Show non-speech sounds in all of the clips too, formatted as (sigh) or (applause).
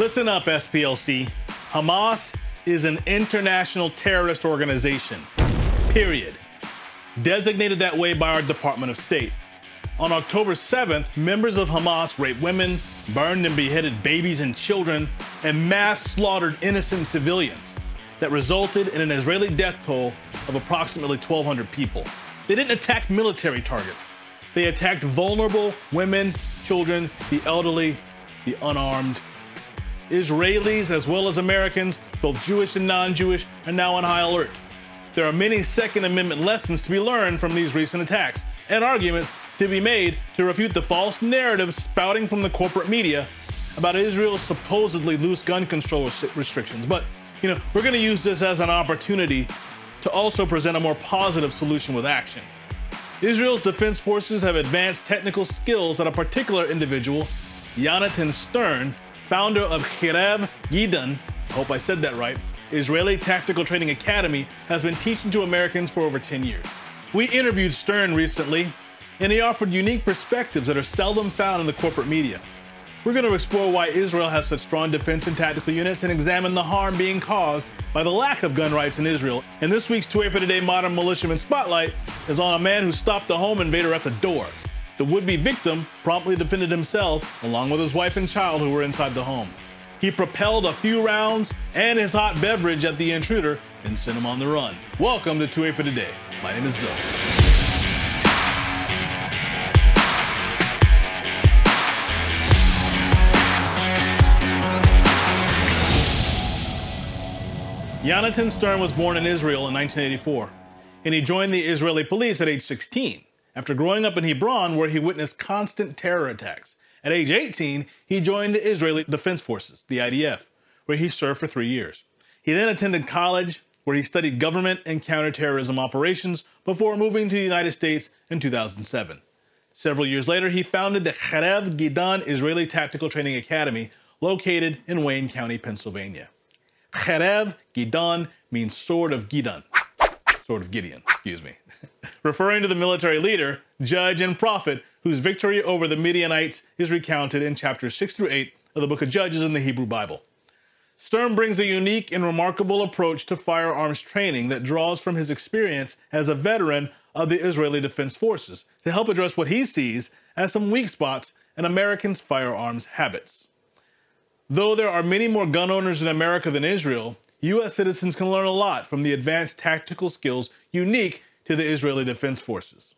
Listen up, SPLC. Hamas is an international terrorist organization. Period. Designated that way by our Department of State. On October 7th, members of Hamas raped women, burned and beheaded babies and children, and mass slaughtered innocent civilians that resulted in an Israeli death toll of approximately 1,200 people. They didn't attack military targets. They attacked vulnerable women, children, the elderly, the unarmed. Israelis, as well as Americans, both Jewish and non Jewish, are now on high alert. There are many Second Amendment lessons to be learned from these recent attacks and arguments to be made to refute the false narrative spouting from the corporate media about Israel's supposedly loose gun control restrictions. But, you know, we're going to use this as an opportunity to also present a more positive solution with action. Israel's defense forces have advanced technical skills that a particular individual, Yonatan Stern, founder of Chirev Gidan, I hope I said that right, Israeli Tactical Training Academy, has been teaching to Americans for over 10 years. We interviewed Stern recently, and he offered unique perspectives that are seldom found in the corporate media. We're going to explore why Israel has such strong defense and tactical units and examine the harm being caused by the lack of gun rights in Israel. And this week's 2A for Today Modern Militiaman Spotlight is on a man who stopped a home invader at the door. The would be victim promptly defended himself, along with his wife and child who were inside the home. He propelled a few rounds and his hot beverage at the intruder and sent him on the run. Welcome to 2A for Today. My name is Zoe. Yonatan Stern was born in Israel in 1984, and he joined the Israeli police at age 16 after growing up in Hebron, where he witnessed constant terror attacks. At age 18, he joined the Israeli Defense Forces, the IDF, where he served for three years. He then attended college, where he studied government and counterterrorism operations before moving to the United States in 2007. Several years later, he founded the Chirev Gidan Israeli Tactical Training Academy, located in Wayne County, Pennsylvania. Chirev Gidan means sword of Gidan, sword of Gideon, excuse me, (laughs) referring to the military leader, judge, and prophet whose victory over the Midianites is recounted in chapters 6 through 8 of the book of Judges in the Hebrew Bible. Stern brings a unique and remarkable approach to firearms training that draws from his experience as a veteran of the Israeli Defense Forces to help address what he sees as some weak spots in Americans' firearms habits. Though there are many more gun owners in America than Israel, U.S. citizens can learn a lot from the advanced tactical skills unique to the Israeli Defense Forces.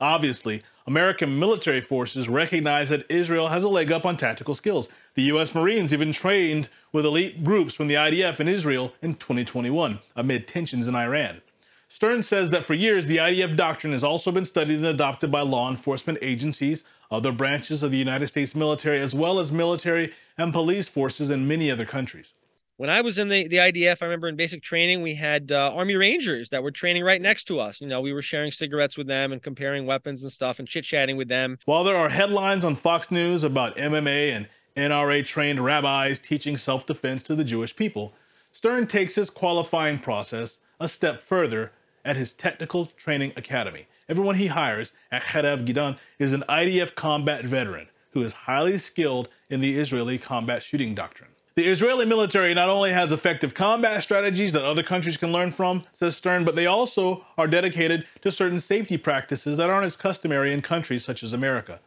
Obviously, American military forces recognize that Israel has a leg up on tactical skills. The U.S. Marines even trained with elite groups from the IDF in Israel in 2021 amid tensions in Iran. Stern says that for years, the IDF doctrine has also been studied and adopted by law enforcement agencies, other branches of the United States military, as well as military and police forces in many other countries when I was in the, the IDF, I remember in basic training, we had uh, Army Rangers that were training right next to us. You know, we were sharing cigarettes with them and comparing weapons and stuff and chit chatting with them. While there are headlines on Fox News about MMA and NRA trained rabbis teaching self defense to the Jewish people, Stern takes his qualifying process a step further at his Technical Training Academy. Everyone he hires at Chirev Gidan is an IDF combat veteran who is highly skilled in the Israeli combat shooting doctrine. The Israeli military not only has effective combat strategies that other countries can learn from, says Stern, but they also are dedicated to certain safety practices that aren't as customary in countries such as America.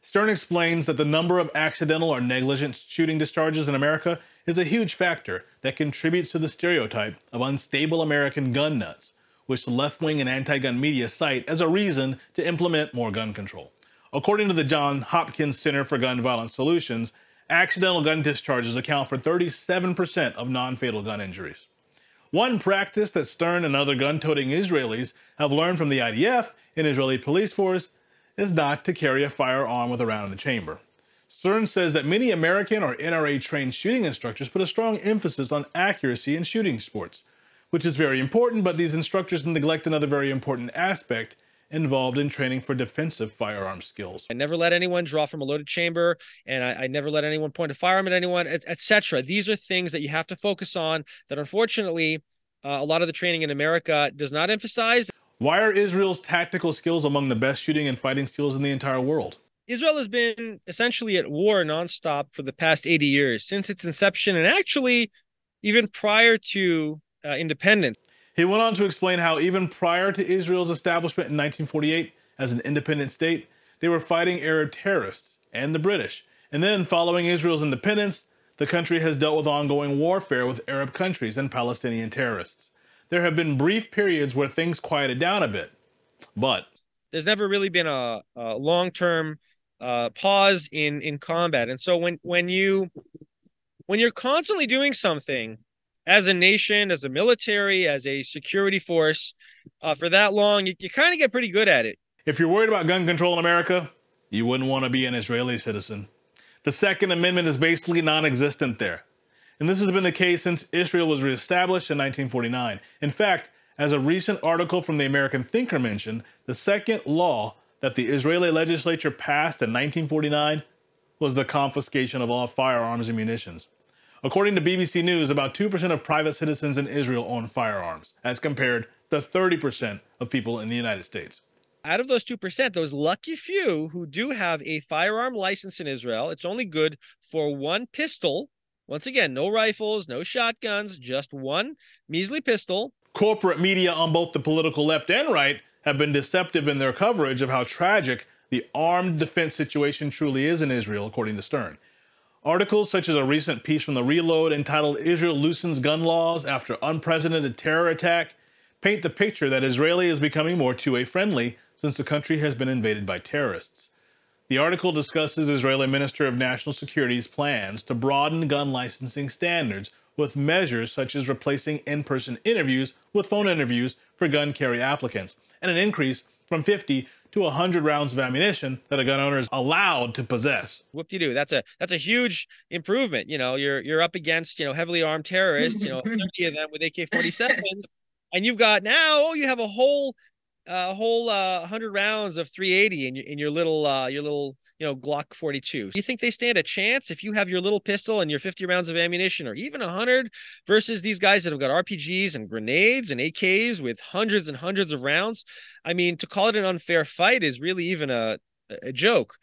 Stern explains that the number of accidental or negligent shooting discharges in America is a huge factor that contributes to the stereotype of unstable American gun nuts, which the left wing and anti gun media cite as a reason to implement more gun control. According to the John Hopkins Center for Gun Violence Solutions, accidental gun discharges account for 37% of non fatal gun injuries. One practice that Stern and other gun toting Israelis have learned from the IDF and Israeli police force is not to carry a firearm with a round in the chamber. Stern says that many American or NRA trained shooting instructors put a strong emphasis on accuracy in shooting sports, which is very important, but these instructors neglect another very important aspect involved in training for defensive firearm skills. I never let anyone draw from a loaded chamber, and I, I never let anyone point a firearm at anyone, etc. Et These are things that you have to focus on that unfortunately uh, a lot of the training in America does not emphasize. Why are Israel's tactical skills among the best shooting and fighting skills in the entire world? Israel has been essentially at war nonstop for the past 80 years since its inception, and actually even prior to uh, independence. He went on to explain how even prior to Israel's establishment in 1948 as an independent state, they were fighting Arab terrorists and the British. And then, following Israel's independence, the country has dealt with ongoing warfare with Arab countries and Palestinian terrorists. There have been brief periods where things quieted down a bit, but there's never really been a, a long-term uh, pause in in combat. And so when when you when you're constantly doing something as a nation, as a military, as a security force uh, for that long, you, you kind of get pretty good at it. If you're worried about gun control in America, you wouldn't want to be an Israeli citizen. The Second Amendment is basically non existent there. And this has been the case since Israel was reestablished in 1949. In fact, as a recent article from the American Thinker mentioned, the second law that the Israeli legislature passed in 1949 was the confiscation of all firearms and munitions. According to BBC News, about 2% of private citizens in Israel own firearms, as compared to 30% of people in the United States. Out of those 2%, those lucky few who do have a firearm license in Israel, it's only good for one pistol. Once again, no rifles, no shotguns, just one measly pistol. Corporate media on both the political left and right have been deceptive in their coverage of how tragic the armed defense situation truly is in Israel, according to Stern. Articles such as a recent piece from the Reload entitled Israel Loosens Gun Laws After Unprecedented Terror Attack paint the picture that Israeli is becoming more 2A friendly since the country has been invaded by terrorists. The article discusses Israeli Minister of National Security's plans to broaden gun licensing standards with measures such as replacing in person interviews with phone interviews for gun carry applicants and an increase from 50 to 100 rounds of ammunition that a gun owner is allowed to possess. Whoop de do. That's a that's a huge improvement. You know, you're you're up against you know heavily armed terrorists. You know, (laughs) 30 of them with AK-47s, and you've got now oh, you have a whole a whole uh, 100 rounds of 380 in your in your little uh, your little you know Glock 42. Do you think they stand a chance if you have your little pistol and your 50 rounds of ammunition, or even 100, versus these guys that have got RPGs and grenades and AKs with hundreds and hundreds of rounds? I mean, to call it an unfair fight is really even a a joke.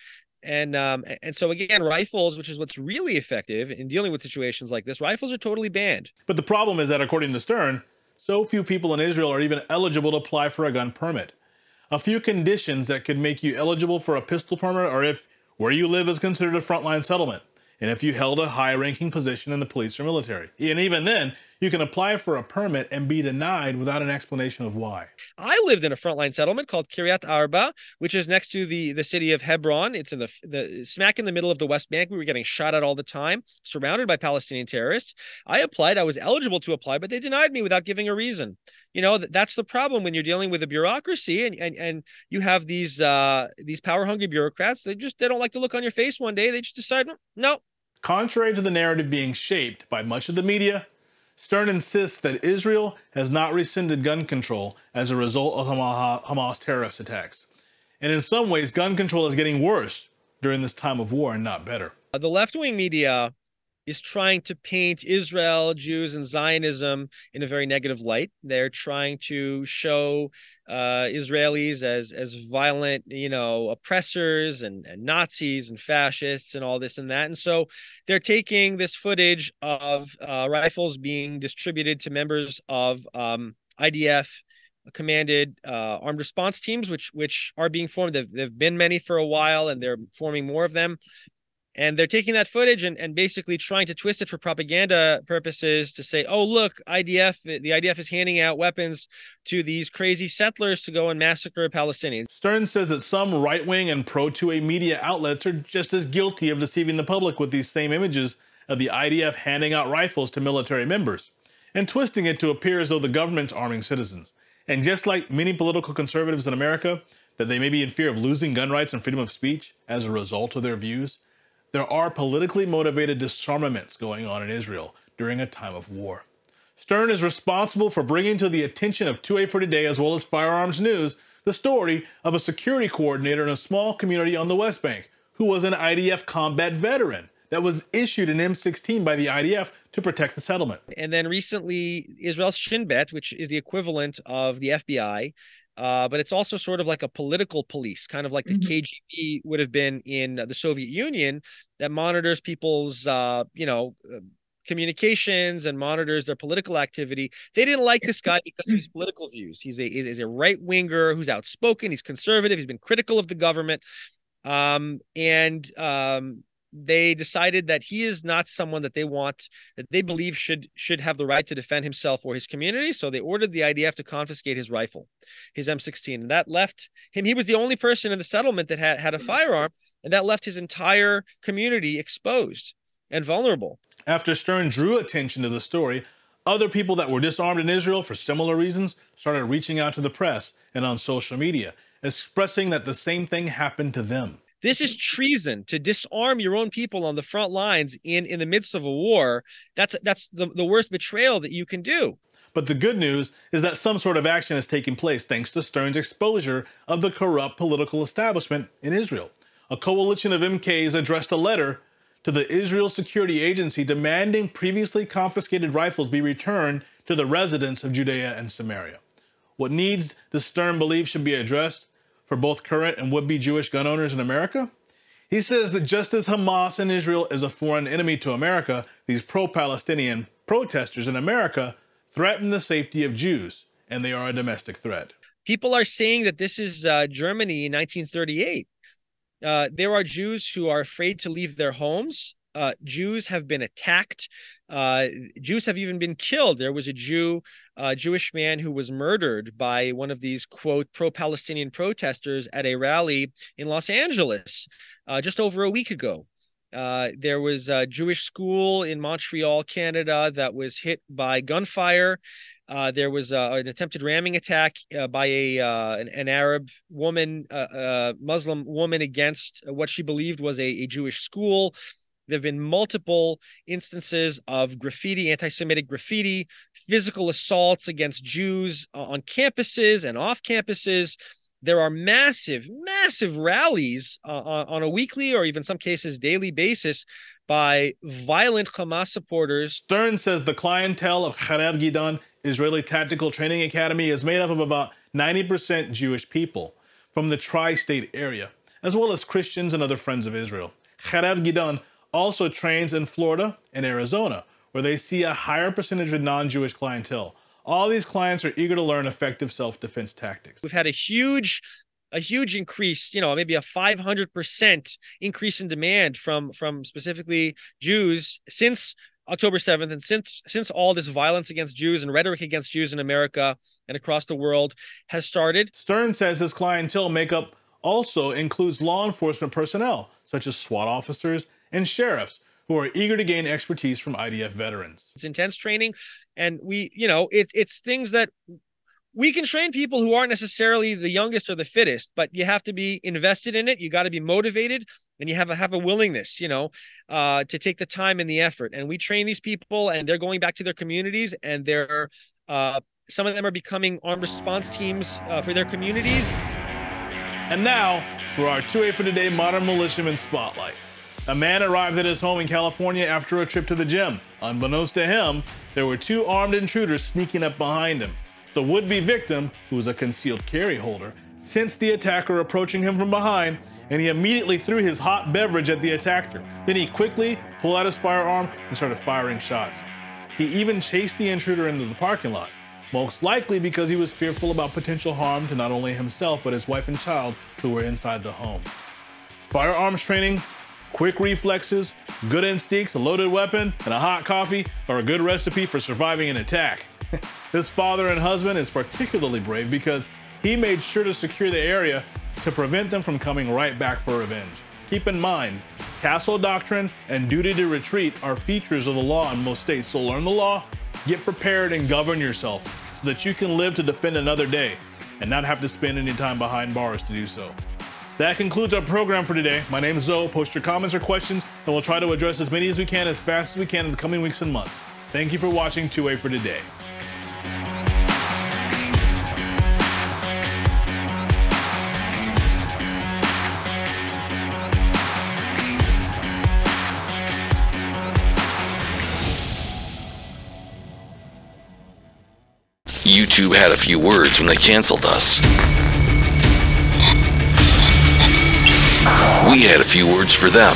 And um and so again, rifles, which is what's really effective in dealing with situations like this, rifles are totally banned. But the problem is that according to Stern, so few people in Israel are even eligible to apply for a gun permit. A few conditions that could make you eligible for a pistol permit are if where you live is considered a frontline settlement, and if you held a high ranking position in the police or military. And even then, you can apply for a permit and be denied without an explanation of why. I lived in a frontline settlement called Kiryat Arba, which is next to the, the city of Hebron. It's in the, the smack in the middle of the West Bank. We were getting shot at all the time, surrounded by Palestinian terrorists. I applied. I was eligible to apply, but they denied me without giving a reason. You know, that's the problem when you're dealing with a bureaucracy and, and, and you have these uh, these power hungry bureaucrats. They just they don't like to look on your face one day. They just decide, no. Contrary to the narrative being shaped by much of the media, Stern insists that Israel has not rescinded gun control as a result of Hamas terrorist attacks. And in some ways, gun control is getting worse during this time of war and not better. Uh, the left wing media is trying to paint Israel, Jews, and Zionism in a very negative light. They're trying to show uh, Israelis as as violent, you know, oppressors and, and Nazis and fascists and all this and that. And so they're taking this footage of uh, rifles being distributed to members of um, IDF commanded uh, armed response teams, which which are being formed. There've, there've been many for a while, and they're forming more of them and they're taking that footage and, and basically trying to twist it for propaganda purposes to say oh look idf the idf is handing out weapons to these crazy settlers to go and massacre palestinians. Stern says that some right-wing and pro-2a media outlets are just as guilty of deceiving the public with these same images of the idf handing out rifles to military members and twisting it to appear as though the government's arming citizens. And just like many political conservatives in america that they may be in fear of losing gun rights and freedom of speech as a result of their views there are politically motivated disarmaments going on in Israel during a time of war. Stern is responsible for bringing to the attention of 2A for Today as well as Firearms News the story of a security coordinator in a small community on the West Bank who was an IDF combat veteran that was issued an M16 by the IDF to protect the settlement. And then recently, Israel's Shin Bet, which is the equivalent of the FBI, uh, but it's also sort of like a political police, kind of like the mm-hmm. KGB would have been in the Soviet Union, that monitors people's, uh, you know, uh, communications and monitors their political activity. They didn't like this guy because of his (laughs) political views. He's a is a right winger who's outspoken. He's conservative. He's been critical of the government, um, and um, they decided that he is not someone that they want that they believe should should have the right to defend himself or his community so they ordered the IDF to confiscate his rifle his M16 and that left him. He was the only person in the settlement that had had a mm-hmm. firearm and that left his entire community exposed and vulnerable. After Stern drew attention to the story other people that were disarmed in Israel for similar reasons started reaching out to the press and on social media expressing that the same thing happened to them this is mm-hmm. treason to disarm your own people on the front lines in in the midst of a war. That's that's the, the worst betrayal that you can do. But the good news is that some sort of action is taking place thanks to Stern's exposure of the corrupt political establishment in Israel. A coalition of MKs addressed a letter to the Israel Security Agency demanding previously confiscated rifles be returned to the residents of Judea and Samaria. What needs the Stern belief should be addressed for both current and would be Jewish gun owners in America? He says that just as Hamas in Israel is a foreign enemy to America, these pro Palestinian protesters in America threaten the safety of Jews, and they are a domestic threat. People are saying that this is uh, Germany in 1938. Uh, there are Jews who are afraid to leave their homes uh, Jews have been attacked. Uh, Jews have even been killed. There was a Jew, a Jewish man who was murdered by one of these quote pro-Palestinian protesters at a rally in Los Angeles uh, just over a week ago. Uh, there was a Jewish school in Montreal, Canada, that was hit by gunfire. Uh, there was uh, an attempted ramming attack by a an, an, Arab woman, uh, Muslim woman, against what she believed was a, a Jewish school. There have been multiple instances of graffiti, anti Semitic graffiti, physical assaults against Jews uh, on campuses and off campuses. There are massive, massive rallies uh, on a weekly or even some cases daily basis by violent Hamas supporters. Stern says the clientele of Charev Gidon Israeli Tactical Training Academy is made up of about 90% Jewish people from the tri state area, as well as Christians and other friends of Israel. Charev Gidon also trains in Florida and Arizona, where they see a higher percentage of non Jewish clientele. All these clients are eager to learn effective self defense tactics. We've had a huge a huge increase, you know, maybe a 500% increase in demand from from specifically Jews since October 7th and since since all this violence against Jews and rhetoric against Jews in America and across the world has started. Stern says his clientele makeup also includes law enforcement personnel such as SWAT officers and sheriffs who are eager to gain expertise from IDF veterans. It's intense training, and we, you know, it, it's things that we can train people who aren't necessarily the youngest or the fittest, but you have to be invested in it. You got to be motivated, and you have to have a willingness, you know, uh, to take the time and the effort. And we train these people, and they're going back to their communities, and they're uh, some of them are becoming armed response teams uh, for their communities. And now for our 2A for Today Modern Militiaman Spotlight. A man arrived at his home in California after a trip to the gym. Unbeknownst to him, there were two armed intruders sneaking up behind him. The would be victim, who was a concealed carry holder, sensed the attacker approaching him from behind and he immediately threw his hot beverage at the attacker. Then he quickly pulled out his firearm and started firing shots. He even chased the intruder into the parking lot, most likely because he was fearful about potential harm to not only himself but his wife and child who were inside the home. Firearms training Quick reflexes, good instincts, a loaded weapon, and a hot coffee are a good recipe for surviving an attack. (laughs) His father and husband is particularly brave because he made sure to secure the area to prevent them from coming right back for revenge. Keep in mind, castle doctrine and duty to retreat are features of the law in most states, so learn the law, get prepared, and govern yourself so that you can live to defend another day and not have to spend any time behind bars to do so. That concludes our program for today. My name is Zoe. Post your comments or questions, and we'll try to address as many as we can as fast as we can in the coming weeks and months. Thank you for watching 2A for Today. YouTube had a few words when they canceled us. We had a few words for them.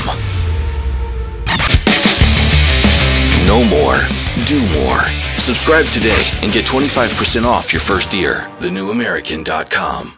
Know more, do more. Subscribe today and get 25% off your first year. TheNewAmerican.com.